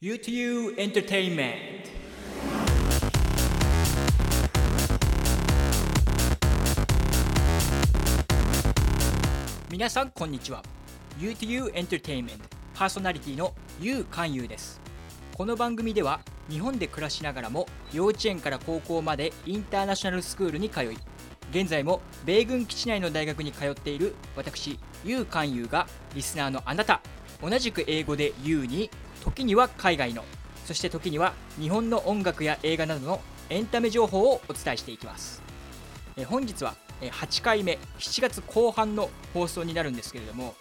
UTU Entertainment. 皆さんこんにちは UTU Entertainment. パーソナリティの U 勧誘ですこの番組では日本で暮らしながらも幼稚園から高校までインターナショナルスクールに通い現在も米軍基地内の大学に通っている私 U 勧誘がリスナーのあなた同じく英語で YOU に時には海外のそして時には日本の音楽や映画などのエンタメ情報をお伝えしていきます。本日は8回目7月後半の放送になるんですけれども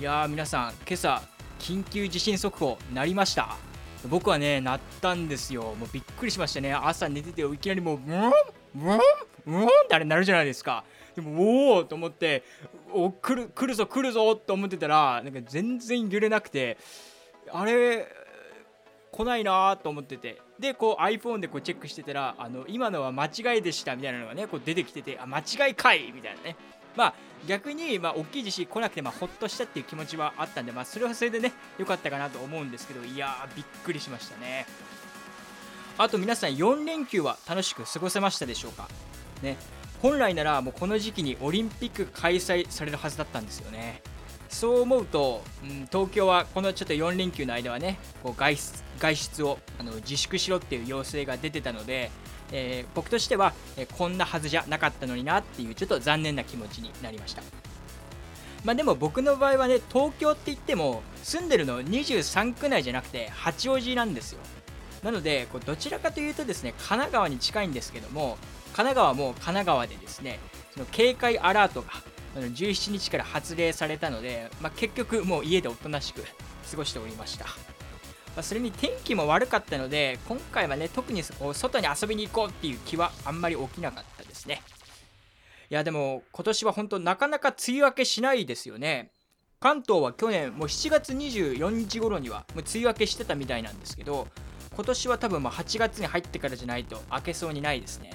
いやー皆さん今朝緊急地震速報なりました？僕はねなったんですよ。もうびっくりしましたね。朝寝てていきなりもうブーンブーンブーンってあれなるじゃないですか。でもおおと思ってお来る来るぞ来るぞと思ってたらなんか全然揺れなくてあれ来ないなと思ってて。でこう iPhone でこうチェックしてたらあの今のは間違いでしたみたいなのがねこう出てきててあ間違いかいみたいなね。まあ逆に、まあ、大きい地震来なくて、まあ、ほっとしたっていう気持ちはあったんで、まあ、それはそれでね良かったかなと思うんですけどいやーびっくりしましたね。あと皆さん4連休は楽しく過ごせましたでしょうか？ね。本来ならもうこの時期にオリンピック開催されるはずだったんですよね。そう思うと、うん、東京はこのちょっと4連休の間はねこう外出外出をあの自粛しろっていう要請が出てたので、えー、僕としては、えー、こんなはずじゃなかったのになっていうちょっと残念な気持ちになりました。まあでも僕の場合はね東京って言っても住んでるの23区内じゃなくて八王子なんですよ。なのでこうどちらかというとですね神奈川に近いんですけども神奈川も神奈川でですねその警戒アラートが17日から発令されたので、まあ、結局もう家でおとなしく過ごしておりました、まあ、それに天気も悪かったので今回はね特に外に遊びに行こうっていう気はあんまり起きなかったですね。いやでも今年は本当なかなか梅雨明けしないですよね。関東は去年もう7月24日頃にはもう梅雨明けしてたみたいなんですけど今年は多分ま8月に入ってからじゃないと明けそうにないですね。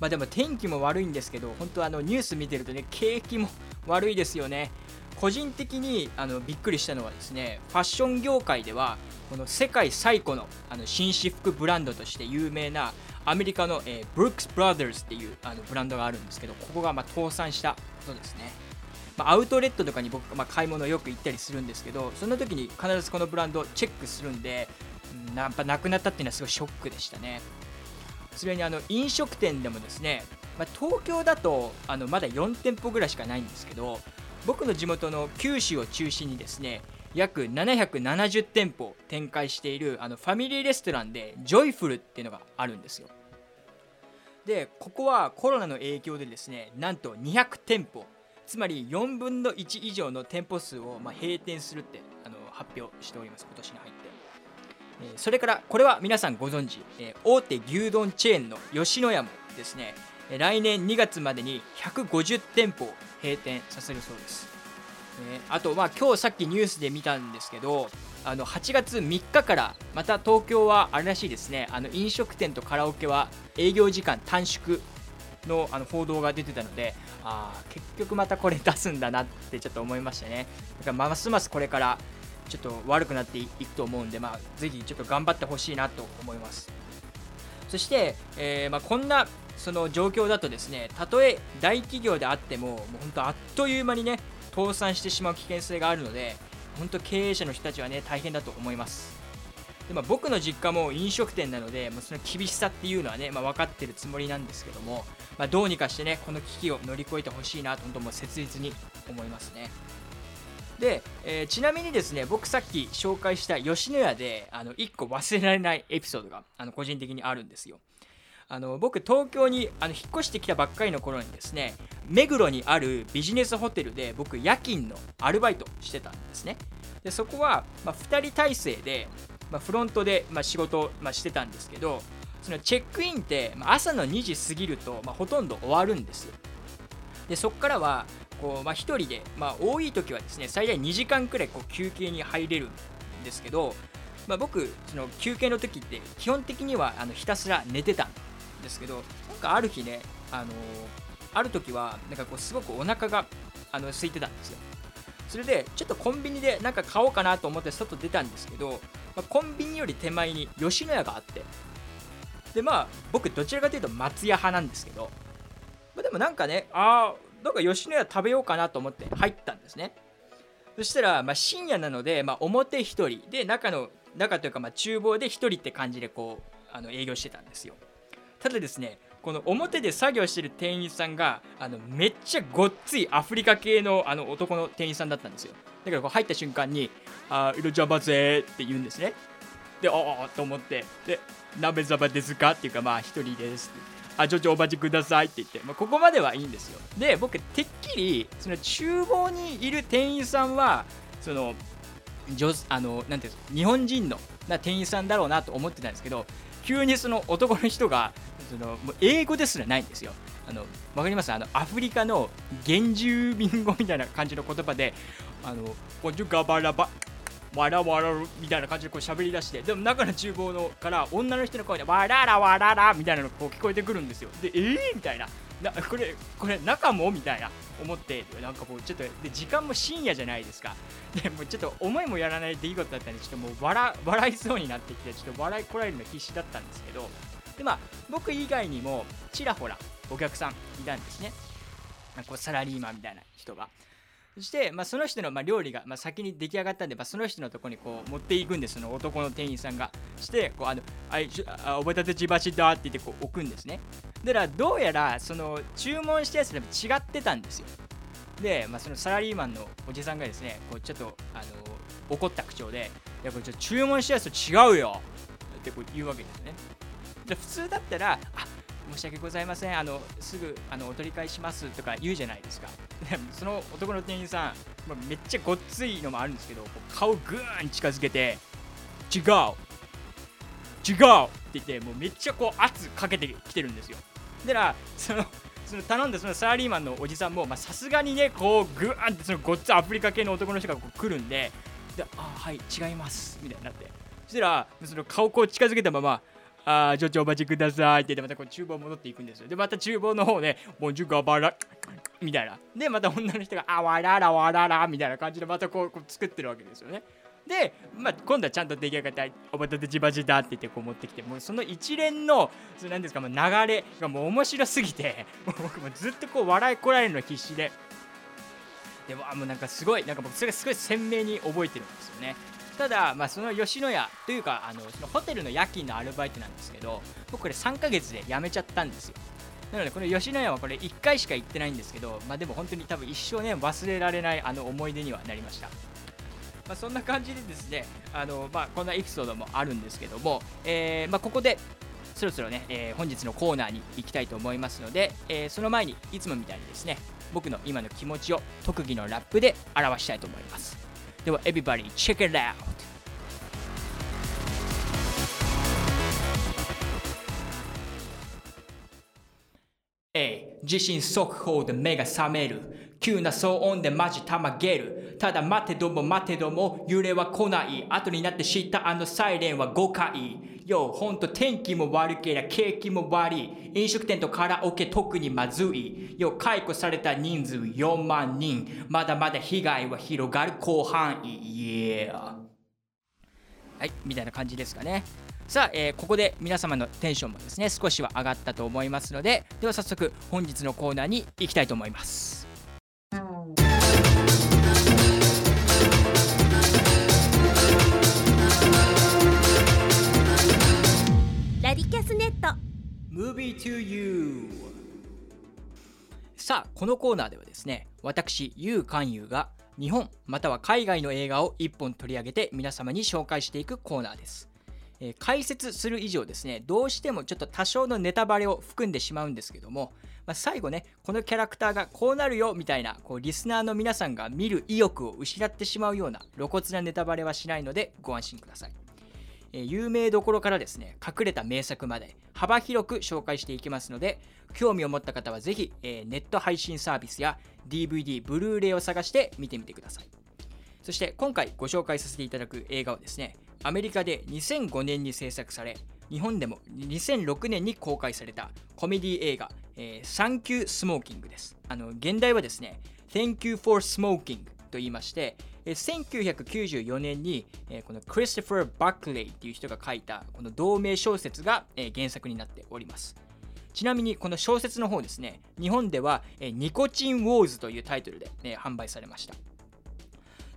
まあでも天気も悪いんですけど、本当あのニュース見てるとね、景気も悪いですよね。個人的にあのびっくりしたのはですね、ファッション業界では、この世界最古のあの紳士服ブランドとして有名なアメリカの、えー、ブルックス・ブラザーズっていうあのブランドがあるんですけど、ここがま倒産したことですね。ま、アウトレットとかに僕、まあ、買い物よく行ったりするんですけど、その時に必ずこのブランドチェックするんで、うん、やっぱなくなったっていうのはすごいショックでしたね。それにあの飲食店でもですね、まあ、東京だとあのまだ4店舗ぐらいしかないんですけど僕の地元の九州を中心にですね約770店舗展開しているあのファミリーレストランでジョイフルっていうのがあるんですよ。でここはコロナの影響でですねなんと200店舗つまり4分の1以上の店舗数をま閉店するってあの発表しております今年に入それからこれは皆さんご存知大手牛丼チェーンの吉野家もですね来年2月までに150店舗を閉店させるそうです。あとまあ今日さっきニュースで見たんですけどあの8月3日からまた東京はあれらしいですねあの飲食店とカラオケは営業時間短縮のあの報道が出てたのであ結局またこれ出すんだなってちょっと思いましたね。だからますますこれからちょっと悪くなっていくと思うんで、まあ、ぜひちょっと頑張ってほしいなと思います。そして、えー、まあ、こんなその状況だとですね、たとえ大企業であっても、もう本当あっという間にね、倒産してしまう危険性があるので、本当経営者の人たちはね、大変だと思います。でまあ、僕の実家も飲食店なので、まあ、その厳しさっていうのはね、まあ、分かってるつもりなんですけども、まあ、どうにかしてね、この危機を乗り越えてほしいなと、本当もう切実に思いますね。で、えー、ちなみにですね僕さっき紹介した吉野家であの1個忘れられないエピソードがあの個人的にあるんですよ。あの僕東京にあの引っ越してきたばっかりの頃にですね目黒にあるビジネスホテルで僕夜勤のアルバイトしてたんですね。でそこは、まあ、2人体制で、まあ、フロントで、まあ、仕事を、ま、してたんですけどそのチェックインって、ま、朝の2時過ぎると、ま、ほとんど終わるんですよ。でそこからはこう、まあ、1人で、まあ、多い時はですね最大2時間くらいこう休憩に入れるんですけど、まあ、僕その休憩の時って基本的にはあのひたすら寝てたんですけどなんかある日ね、あのー、ある時はなんかこうすごくお腹があの空いてたんですよ。それでちょっとコンビニでなんか買おうかなと思って外出たんですけどまあ、コンビニより手前に吉野家があって。でまあ僕どちらかというと松屋派なんですけど、まあ、でもなんかねああなんか吉野家食べようかなと思って入ったんですね。そしたら、まあ、深夜なので、まあ、表1人。で中の中というかまあ厨房で1人って感じでこうあの営業してたんですよ。ただですねこの表で作業してる店員さんがあのめっちゃごっついアフリカ系のあの男の店員さんだったんですよ。だからこう入った瞬間に「あ色ジャバぜ」って言うんですね。で「ああ」と思って。で「鍋ざばですか?」っていうかまあ一人ですって。あちょちょお待ちくださいって言って、まあ、ここまではいいんですよ。で僕てっきりその厨房にいる店員さんはそのあのなんていうんです日本人のな店員さんだろうなと思ってたんですけど急にその男の人がそのもう英語ですらないんですよ。あのわかります？あのアフリカの原住民語みたいな感じの言葉で、あのコジュガバラバわらわらみたいな感じでこう喋り出してでも中の厨房のから女の人の声でわららわららみたいなのがこう聞こえてくるんですよ。でえー、みたいな。なこれこれ中も？みたいな思ってなんかもうちょっとで時間も深夜じゃないですか。でもちょっと思いもやらない出来事だったんでちょっともう笑笑いそうになってきてちょっと笑いこらえるの必死だったんですけど。でまあ僕以外にもちらほらお客さんいたんですね。こうサラリーマンみたいな人が。そして、まあ、その人のまあ料理がまあ先に出来上がったんで、まあ、その人のとこにこう持っていくんです。その男の店員さんがしてこうあのあいあおばたてちばしだって言ってこう置くんですね。だからどうやらその注文したやつでも違ってたんですよ。で、まあ、そのサラリーマンのおじさんがですねこうちょっとあの怒った口調で「いやこれちょ注文したやつと違うよ」ってこう言うわけですね。で普通だったら「あ申し訳ございません。あのすぐあのお取り返しますとか言うじゃないですか。その男の店員さん、まあ、めっちゃごっついのもあるんですけど顔ぐーん近づけて違う。違う。って言ってもうめっちゃこう圧かけてきてるんですよ。だからそのその頼んだそのサラリーマンのおじさんもさすがにねこうグーンってそのごっつアフリカ系の男の人がこう来るんでであはい違います。みたいになって。そしたらその顔こう近づけたままあちょちょお待ちください。って言ってまたこう厨房戻っていくんですよ。でまた厨房の方ねボンジュガバラみたいな。でまた女の人があわららわららみたいな感じでまたこうこう作ってるわけですよね。で、まあ、今度はちゃんと出来上がったおばたてじばじだって言ってこう持ってきてもうその一連のその何ですかもう流れがもう面白すぎてもう僕もずっとこう笑いこられるの必死で。でももうなんかすごいなんか僕それがすごい鮮明に覚えてるんですよね。ただ、まあ、その吉野家というかあのそのホテルの夜勤のアルバイトなんですけど僕これ3ヶ月で辞めちゃったんですよ。なのでこの吉野家はこれ1回しか行ってないんですけど、まあ、でも本当に多分一生ね忘れられないあの思い出にはなりました。まあ、そんな感じでですねあの、まあ、こんなエピソードもあるんですけども、えーまあ、ここでそろそろね、えー、本日のコーナーに行きたいと思いますので、えー、その前にいつもみたいにですね僕の今の気持ちを特技のラップで表したいと思います。では Everybody. Check it out. え地震速報で目が覚める。急な騒音でマジたまげる。ただ待てども待てども揺れは来ない。後になって知ったあのサイレンは5回よほんと天気も悪けりゃ景気も悪い。飲食店とカラオケ特にまずい。よ解雇された人数4万人。まだまだ被害は広がる広範囲。Yeah はいみたいな感じですかね。さあ、えー、ここで皆様のテンションもですね少しは上がったと思いますのででは早速本日のコーナーに行きたいと思います。Movie to You. さあこのコーナーではですね私ユウカンユウが日本または海外の映画を1本取り上げて皆様に紹介していくコーナーです。えー、解説する以上ですねどうしてもちょっと多少のネタバレを含んでしまうんですけども、まあ、最後ねこのキャラクターがこうなるよみたいなこうリスナーの皆さんが見る意欲を失ってしまうような露骨なネタバレはしないのでご安心ください、有名どころからですね隠れた名作まで幅広く紹介していきますので興味を持った方はぜひ、ネット配信サービスや DVD、ブルーレイを探して見てみてください。そして今回ご紹介させていただく映画はですねアメリカで2005年に制作され日本でも2006年に公開されたコメディ映画「、サンキュースモーキング」です。あの原題はですね Thank you for smoking と言いまして、え1994年に、えこのクリストファー・バックレイっていう人が書いたこの同名小説が、え原作になっております。ちなみにこの小説の方ですね日本では、えニコチン・ウォーズというタイトルで、ね、販売されました。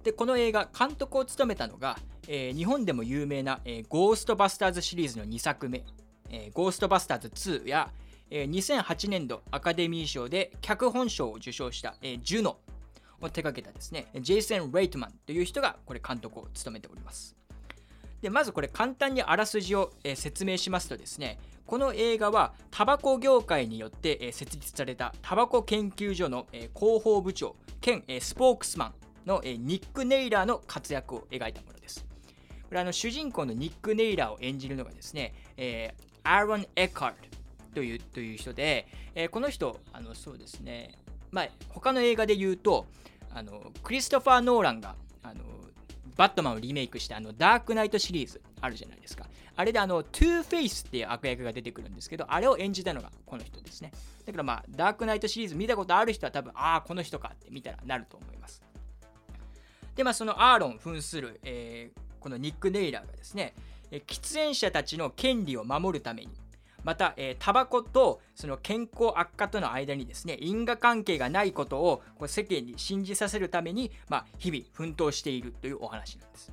でこの映画監督を務めたのが、え、日本でも有名な、え、ゴーストバスターズシリーズの2作目、え、ゴーストバスターズ2や、えー、2008年度アカデミー賞で脚本賞を受賞した、え、ジュノを手掛けたですねジェイソン・レイトマンという人がこれ監督を務めておりますでまずこれ簡単にあらすじを、え、説明しますとですねこの映画はタバコ業界によって、設立されたタバコ研究所の、広報部長兼、スポークスマンの、ニック・ネイラーの活躍を描いたものです。これあの主人公のニック・ネイラーを演じるのがですね、えー、アーロン・エッカートというという人で、えー、この人、あのそうですね、まあ、他の映画で言うと、あのクリストファー・ノーランがあのバットマンをリメイクしてあのダークナイトシリーズあるじゃないですか。あれであの、トゥーフェイスっていう悪役が出てくるんですけど、あれを演じたのがこの人ですね。だからまあ、ダークナイトシリーズ見たことある人は多分、ああ、この人かって見たらなると思います。で、まあ、そのアーロン扮する、えー、このニック・ネイラーがですね、喫煙者たちの権利を守るために、また、えー、タバコとその健康悪化との間にですね、因果関係がないことをこう世間に信じさせるために、まあ、日々奮闘しているというお話なんです。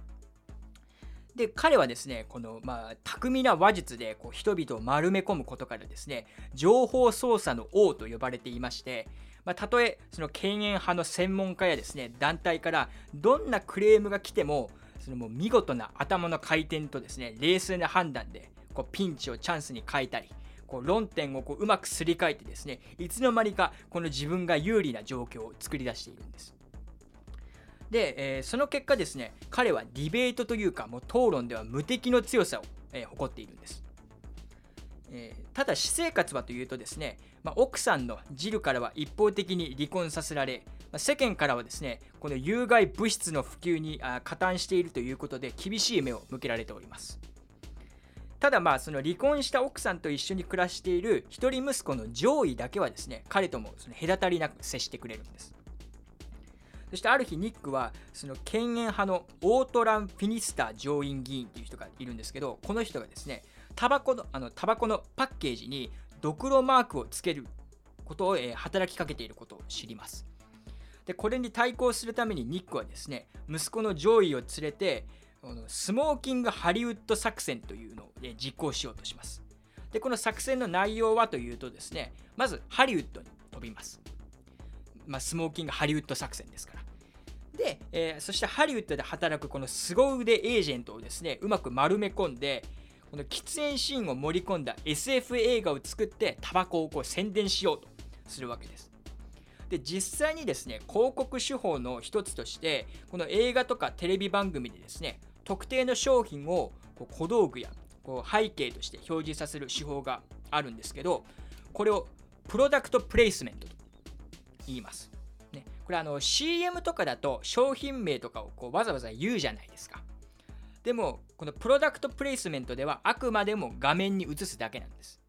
で彼はですねこの、まあ、巧みな話術でこう人々を丸め込むことからですね情報操作の王と呼ばれていましてまあ、たとえその権限派の専門家やですね団体からどんなクレームが来てもそのもう見事な頭の回転とですね冷静な判断でこうピンチをチャンスに変えたりこう論点をこううまくすり替えてですねいつの間にかこの自分が有利な状況を作り出しているんです。で、えー、その結果ですね彼はディベートというかもう討論では無敵の強さを、えー、誇っているんです。えー、ただ私生活はというとですね、まあ、奥さんのジルからは一方的に離婚させられ、まあ、世間からはですねこの有害物質の普及にあ加担しているということで厳しい目を向けられておりますただまあその離婚した奥さんと一緒に暮らしている一人息子の上位だけはですね彼ともその隔たりなく接してくれるんですそしてある日ニックはその権限派のオートラン・フィニスター上院議員っていう人がいるんですけどこの人がですねタバコのあのタバコのパッケージにドクロマークをつけることを、え、働きかけていることを知ります。でこれに対抗するためにニックはですね息子の上位を連れてスモーキングハリウッド作戦というのを、実行しようとします。でこの作戦の内容はというとですねまずハリウッドに飛びます。まあ、スモーキングハリウッド作戦ですから。で、えー、そしてハリウッドで働くこの凄腕エージェントをですねうまく丸め込んでこの喫煙シーンを盛り込んだ SF 映画を作ってタバコをこう宣伝しようとするわけです。で実際にですね広告手法の一つとしてこの映画とかテレビ番組でですね特定の商品をこう小道具やこう背景として表示させる手法があるんですけどこれをプロダクトプレイスメントと言います。ね、これあの CM とかだと商品名とかをこうわざわざ言うじゃないですか。でもこのプロダクトプレイスメントではあくまでも画面に映すだけなんです。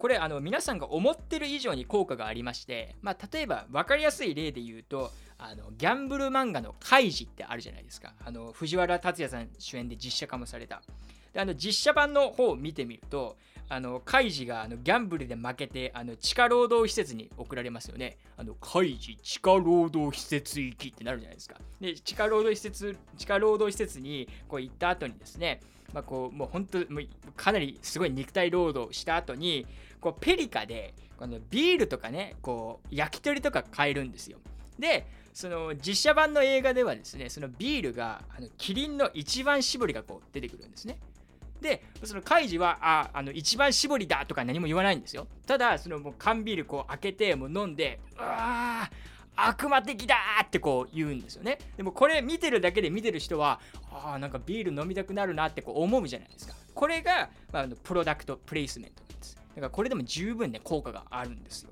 これあの皆さんが思ってる以上に効果がありまして、まあ、例えば分かりやすい例で言うとあのギャンブル漫画の「カイジ」ってあるじゃないですか。あの藤原竜也さん主演で実写化もされた。であの実写版の方を見てみるとあのカイジがあのギャンブルで負けてあの地下労働施設に送られますよね。あのカイジ地下労働施設行きってなるじゃないですか。で地下労働施設地下労働施設にこう行った後にですね、まあ、こうもう本当もうかなりすごい肉体労働した後にこうペリカでこのビールとかねこう焼き鳥とか買えるんですよ。でその実写版の映画ではですねそのビールがあのキリンの一番搾りがこう出てくるんですね。でそのカイジはああの一番搾りだとか何も言わないんですよ。ただそのもう缶ビールこう開けてもう飲んでうわ悪魔的だってこう言うんですよね。でもこれ見てるだけで見てる人はあなんかビール飲みたくなるなってこう思うじゃないですか。これが、まあ、のプロダクトプレイスメントなんです。だからこれでも十分ね効果があるんですよ。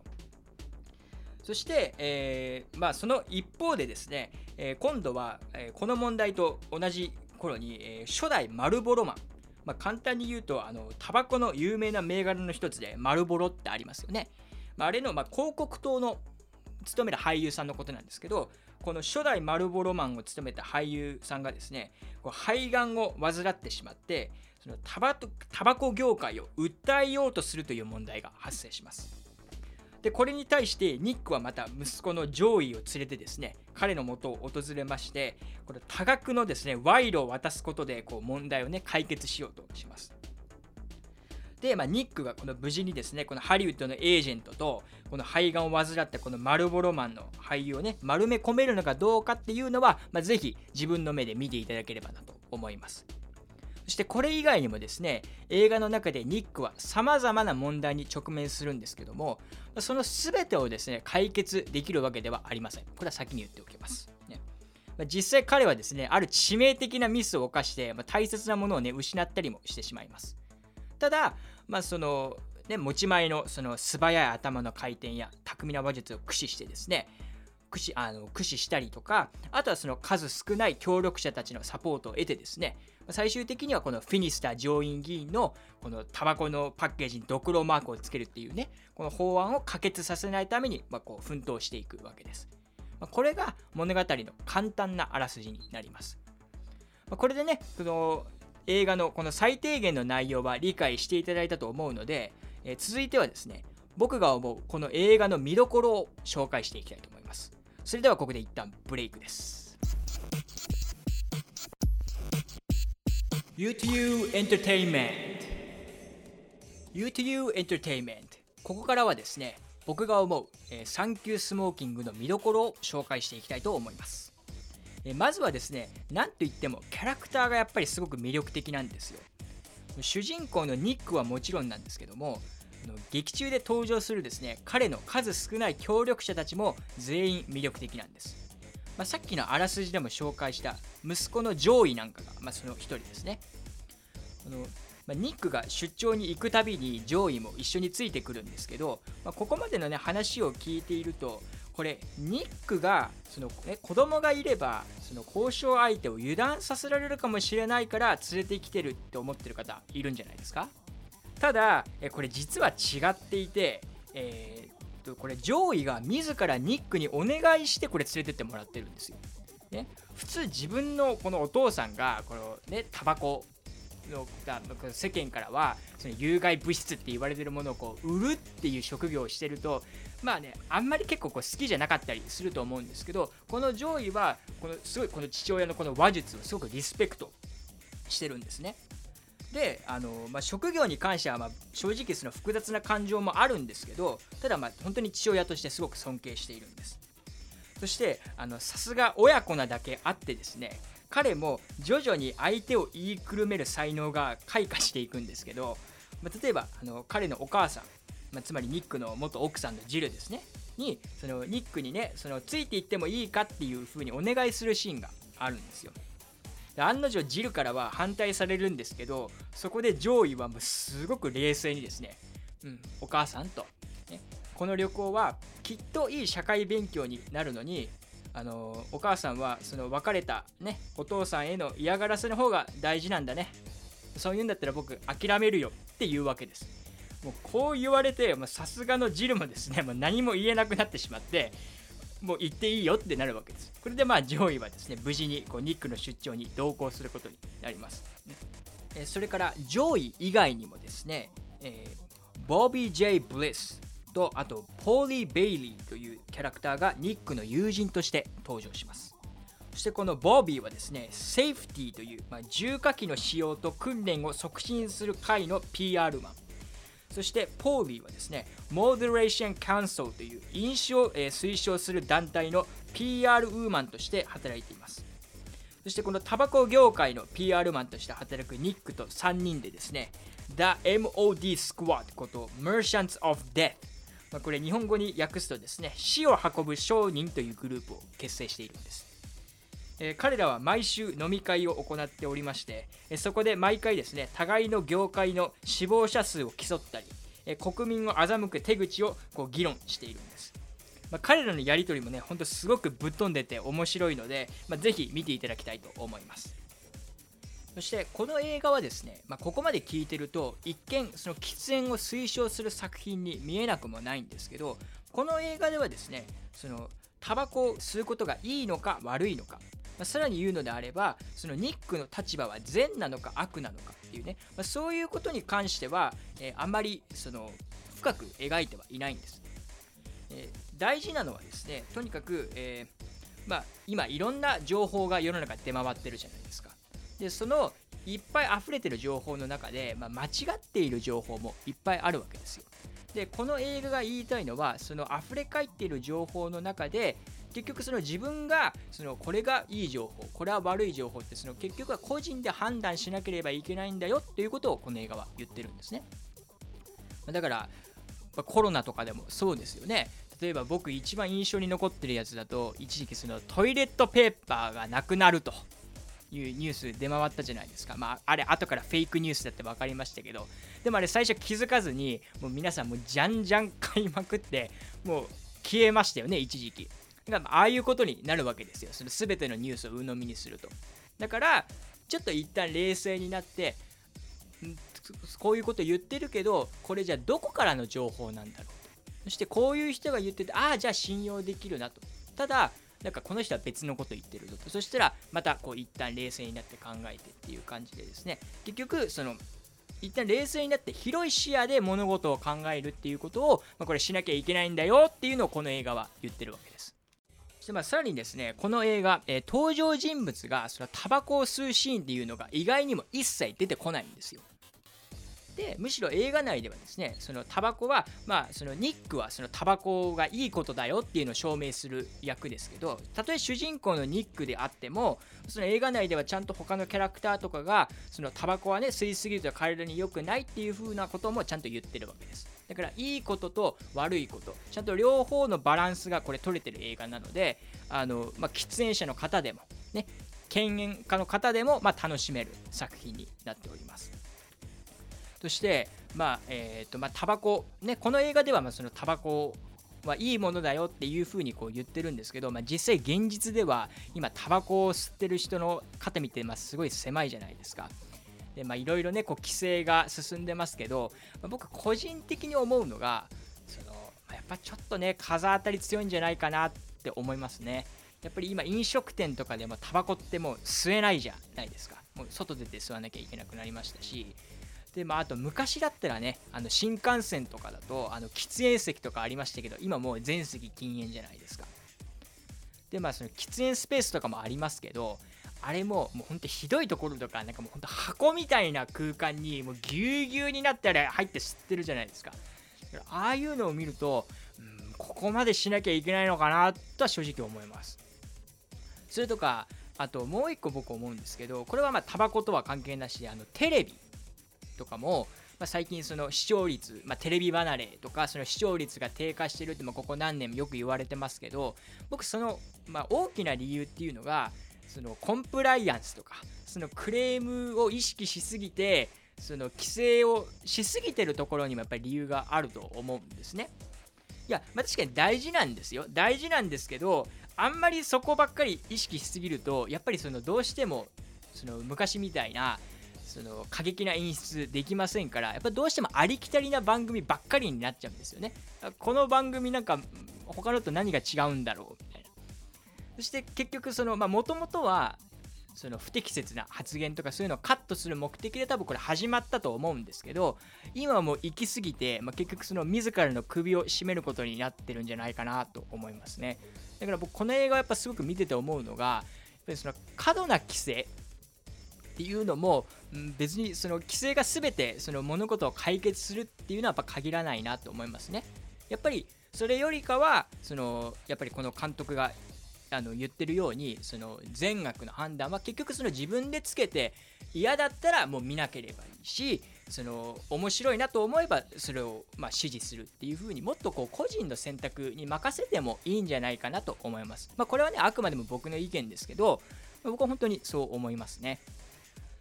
そして、えー、まあ、その一方でですね、えー、今度は、えー、この問題と同じ頃に、え初代マルボロマンまあ、簡単に言うとあのタバコの有名な銘柄の一つでマルボロってありますよね、まあ、あれのま広告塔の勤める俳優さんのことなんですけどこの初代マルボロマンを務めた俳優さんがですねこう肺がんを患ってしまってそのタバタバコ業界を訴えようとするという問題が発生します。でこれに対してニックはまた息子のジョーイを連れてですね彼のもとを訪れましてこの多額のですね賄賂を渡すことでこう問題をね解決しようとします。で、まあ、ニックがこの無事にですねこのハリウッドのエージェントとこの肺がんを患ったこのマルボロマンの俳優をね丸め込めるのかどうかっていうのは、まあ、ぜひ自分の目で見ていただければなと思います。そしてこれ以外にもですね映画の中でニックは様々な問題に直面するんですけどもその全てをですね解決できるわけではありません。これは先に言っておきます、ね。ま、実際彼はですねある致命的なミスを犯して、まあ、大切なものをね失ったりもしてしまいます。ただまあそのね、持ち前のその素早い頭の回転や巧みな話術を駆使してですね駆使あの駆使したりとかあとはその数少ない協力者たちのサポートを得てですね最終的にはこのフィニスター上院議員のこのタバコのパッケージにドクロマークをつけるっていうねこの法案を可決させないために、まあ、こう奮闘していくわけです、ま、これが物語の簡単なあらすじになります、ま、これでねその映画のこの最低限の内容は理解していただいたと思うので、え、続いてはですね僕が思うこの映画の見どころを紹介していきたいと思います。それではここで一旦ブレイクです。UTU Entertainment. UTU Entertainment. ここからはですね僕が思う、えー、サンキュースモーキングの見どころを紹介していきたいと思います、えー、まずはですね何といってもキャラクターがやっぱりすごく魅力的なんですよ。主人公のニックはもちろんなんですけども劇中で登場するですね彼の数少ない協力者たちも全員魅力的なんです。まあ、さっきのあらすじでも紹介した息子の上位なんかが、まあ、その一人ですね。あのまあ、ニックが出張に行くたびに上位も一緒についてくるんですけど、まあ、ここまでの、ね、話を聞いているとこれニックがその、ね、子供がいればその交渉相手を油断させられるかもしれないから連れてきてるって思ってる方いるんじゃないですか？ただこれ実は違っていて、えとこれ上位が自らニックにお願いしてこれ連れてってもらってるんですよ。ね、普通自分のこのお父さんがこのねタバコの世間からはその有害物質って言われてるものをこう売るっていう職業をしてるとまあねあんまり結構こう好きじゃなかったりすると思うんですけどこの上位はこのすごいこの父親のこの話術をすごくリスペクトしてるんですね。であの、まあ、職業に関してはまあ正直その複雑な感情もあるんですけどただまあ本当に父親としてすごく尊敬しているんです。そしてさすが親子なだけあってですね彼も徐々に相手を言いくるめる才能が開花していくんですけど、まあ、例えばあの彼のお母さん、まあ、つまりニックの元奥さんのジルですねにそのニックにねそのついていってもいいかっていう風にお願いするシーンがあるんですよ。案の定ジルからは反対されるんですけどそこで上位はもうすごく冷静にですね、うん、お母さんと、ね、この旅行はきっといい社会勉強になるのにあのお母さんはその別れた、ね、お父さんへの嫌がらせの方が大事なんだね。そういうんだったら僕諦めるよっていうわけです。もうこう言われてさすがのジルもですねもう何も言えなくなってしまってもう行っていいよってなるわけです。これでまあ上位はですね、無事にこうニックの出張に同行することになります。ねえそれから上位以外にもですね、えー、ボビー・ジェイ・ブリスとあとポーリー・ベイリーというキャラクターがニックの友人として登場します。そしてこのボービーはですね、セーフティーという、まあ、重火器の使用と訓練を促進する会の PR マン。そしてポーリーはですね、Moderation Council という飲酒を、えー、推奨する団体の PR ウーマンとして働いています。そしてこのタバコ業界の PR マンとして働くニックと3人でですね、The MOD Squad こと Merchants of Death まあ、これ日本語に訳すとですね、死を運ぶ商人というグループを結成しているんです。えー、彼らは毎週飲み会を行っておりまして、え、そこで毎回ですね互いの業界の死亡者数を競ったり、え、国民を欺く手口をこう議論しているんです、まあ、彼らのやり取りもねほんとすごくぶっ飛んでて面白いので、まあ、ぜひ見ていただきたいと思います。そしてこの映画はですね、まあ、ここまで聞いてると一見その喫煙を推奨する作品に見えなくもないんですけどこの映画ではですねそのタバコを吸うことがいいのか悪いのか、まあ、さらに言うのであればそのニックの立場は善なのか悪なのかっていうね、まあ、そういうことに関しては、えー、あまりその深く描いてはいないんです、えー、大事なのはですねとにかく、えー、まあ、今いろんな情報が世の中に出回ってるじゃないですか。でそのいっぱい溢れてる情報の中で、まあ、間違っている情報もいっぱいあるわけですよ。でこの映画が言いたいのはその溢れ返っている情報の中で結局その自分がそのこれがいい情報これは悪い情報ってその結局は個人で判断しなければいけないんだよっていうことをこの映画は言ってるんですねだからコロナとかでもそうですよね例えば僕一番印象に残ってるやつだと一時期そのトイレットペーパーがなくなるというニュース出回ったじゃないですか。まあ、あれ、後からフェイクニュースだって分かりましたけど、でもあれ、最初気づかずに、もう皆さん、もうじゃんじゃん買いまくって、もう消えましたよね、一時期。だから、ああいうことになるわけですよ。その全てのニュースを鵜呑みにすると。だから、ちょっと一旦冷静になって、こういうこと言ってるけど、これじゃあどこからの情報なんだろうと。そしてこういう人が言ってて、ああ、じゃあ信用できるなと。ただ、なんかこの人は別のこと言ってるぞとそしたらまたこう一旦冷静になって考えてっていう感じでですね結局その一旦冷静になって広い視野で物事を考えるっていうことを、まあ、これしなきゃいけないんだよっていうのをこの映画は言ってるわけです。そしてまあさらにですねこの映画、えー、登場人物がそのタバコを吸うシーンっていうのが意外にも一切出てこないんですよ。でむしろ映画内ではですねそのタバコはまあそのニックはそのタバコがいいことだよっていうのを証明する役ですけどたとえ主人公のニックであってもその映画内ではちゃんと他のキャラクターとかがそのタバコはね吸いすぎると体に良くないっていう風なこともちゃんと言ってるわけですだからいいことと悪いことちゃんと両方のバランスがこれ取れてる映画なのであの、まあ、喫煙者の方でもね犬猿家の方でも、まあ、楽しめる作品になっておりますとして、まあえーとまあ、タバコ、ね、この映画ではまあそのタバコはいいものだよっていうふうにこう言ってるんですけど、まあ、実際現実では今タバコを吸ってる人の肩見てまあすごい狭いじゃないですか。でまあいろいろねこう規制が進んでますけど、まあ、僕個人的に思うのがその、やっぱちょっとね風当たり強いんじゃないかなって思いますね。やっぱり今飲食店とかでもタバコってもう吸えないじゃないですか。もう外出て吸わなきゃいけなくなりましたしでまあ、あと昔だったらねあの新幹線とかだとあの喫煙席とかありましたけど今もう全席禁煙じゃないですかでまあその喫煙スペースとかもありますけどあれももうほんとひどいところとかなんかもうほんと箱みたいな空間にもうぎゅうぎゅうになってあれ入って吸ってるじゃないですか。ああいうのを見ると、うん、ここまでしなきゃいけないのかなとは正直思います。それとかあともう一個僕思うんですけどこれはまあタバコとは関係なしあのテレビとかも、まあ、最近その視聴率、まあ、テレビ離れとかその視聴率が低下してるってここ何年もよく言われてますけど僕その、まあ、大きな理由っていうのがそのコンプライアンスとかそのクレームを意識しすぎてその規制をしすぎてるところにもやっぱり理由があると思うんですね。いや、まあ、確かに大事なんですよ。大事なんですけど、あんまりそこばっかり意識しすぎると、やっぱりそのどうしてもその昔みたいなその過激な演出できませんからやっぱどうしてもありきたりな番組ばっかりになっちゃうんですよねこの番組なんか他のと何が違うんだろうそして結局そのまあもともとはその不適切な発言とかそういうのをカットする目的で多分これ始まったと思うんですけど今はもう行き過ぎて、まあ、結局その自らの首を絞めることになってるんじゃないかなと思いますねだから僕この映画はやっぱすごく見てて思うのがやっぱりその過度な規制っていうのもん、別にその規制が全てその物事を解決するっていうのはやっぱ限らないなと思いますね。やっぱりそれよりかはそのやっぱりこの監督があの言ってるようにその善悪の判断は結局その自分でつけて嫌だったらもう見なければいいしその面白いなと思えばそれをまあ支持するっていう風にもっとこう個人の選択に任せてもいいんじゃないかなと思います。まあ、これはねあくまでも僕の意見ですけど僕は本当にそう思いますね。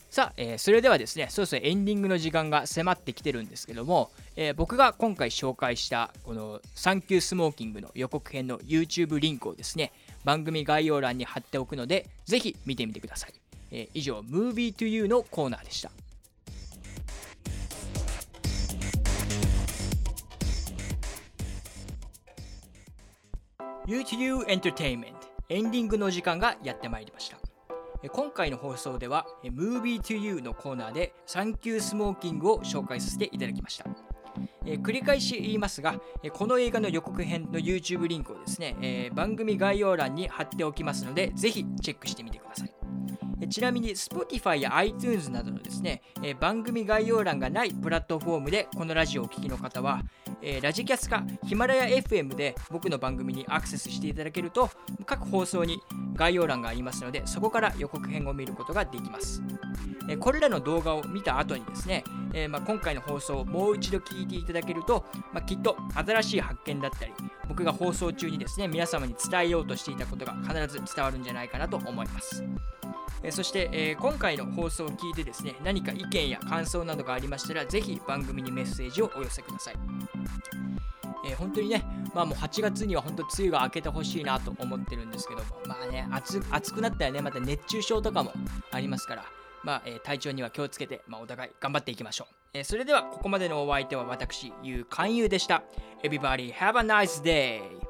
さあ、えー、それではですね、そろそろエンディングの時間が迫ってきてるんですけども、えー、僕が今回紹介したこのサンキュースモーキングの予告編の YouTube リンクをですね、番組概要欄に貼っておくので、ぜひ見てみてください。えー、以上、Movie to You のコーナーでした。U2U Entertainment エンディングの時間がやってまいりました今回の放送では Movie to You のコーナーでサンキュースモーキングを紹介させていただきましたえー、繰り返し言いますが、えこの映画の予告編の YouTube リンクをですね、え、番組概要欄に貼っておきますので、ぜひチェックしてみてください。ちなみに Spotify や iTunes などのですね、え番組概要欄がないプラットフォームでこのラジオをお聴きの方は、え、ラジキャスかヒマラヤ FM で僕の番組にアクセスしていただけると各放送に概要欄がありますのでそこから予告編を見ることができます、え、これらの動画を見た後にですね、え、ま、今回の放送をもう一度聞いていただけると、ま、きっと新しい発見だったり僕が放送中にですね皆様に伝えようとしていたことが必ず伝わるんじゃないかなと思います。えそして、え、今回の放送を聞いてですね何か意見や感想などがありましたらぜひ番組にメッセージをお寄せください、えー、本当にねまあもう8月には本当梅雨が明けてほしいなと思ってるんですけどもまあね暑暑くなったらねまた熱中症とかもありますからまあ、えー、体調には気をつけて、まあ、お互い頑張っていきましょう。えー、それでは、ここまでのお相手は私、ゆうかんゆうでした。Everybody have a nice day!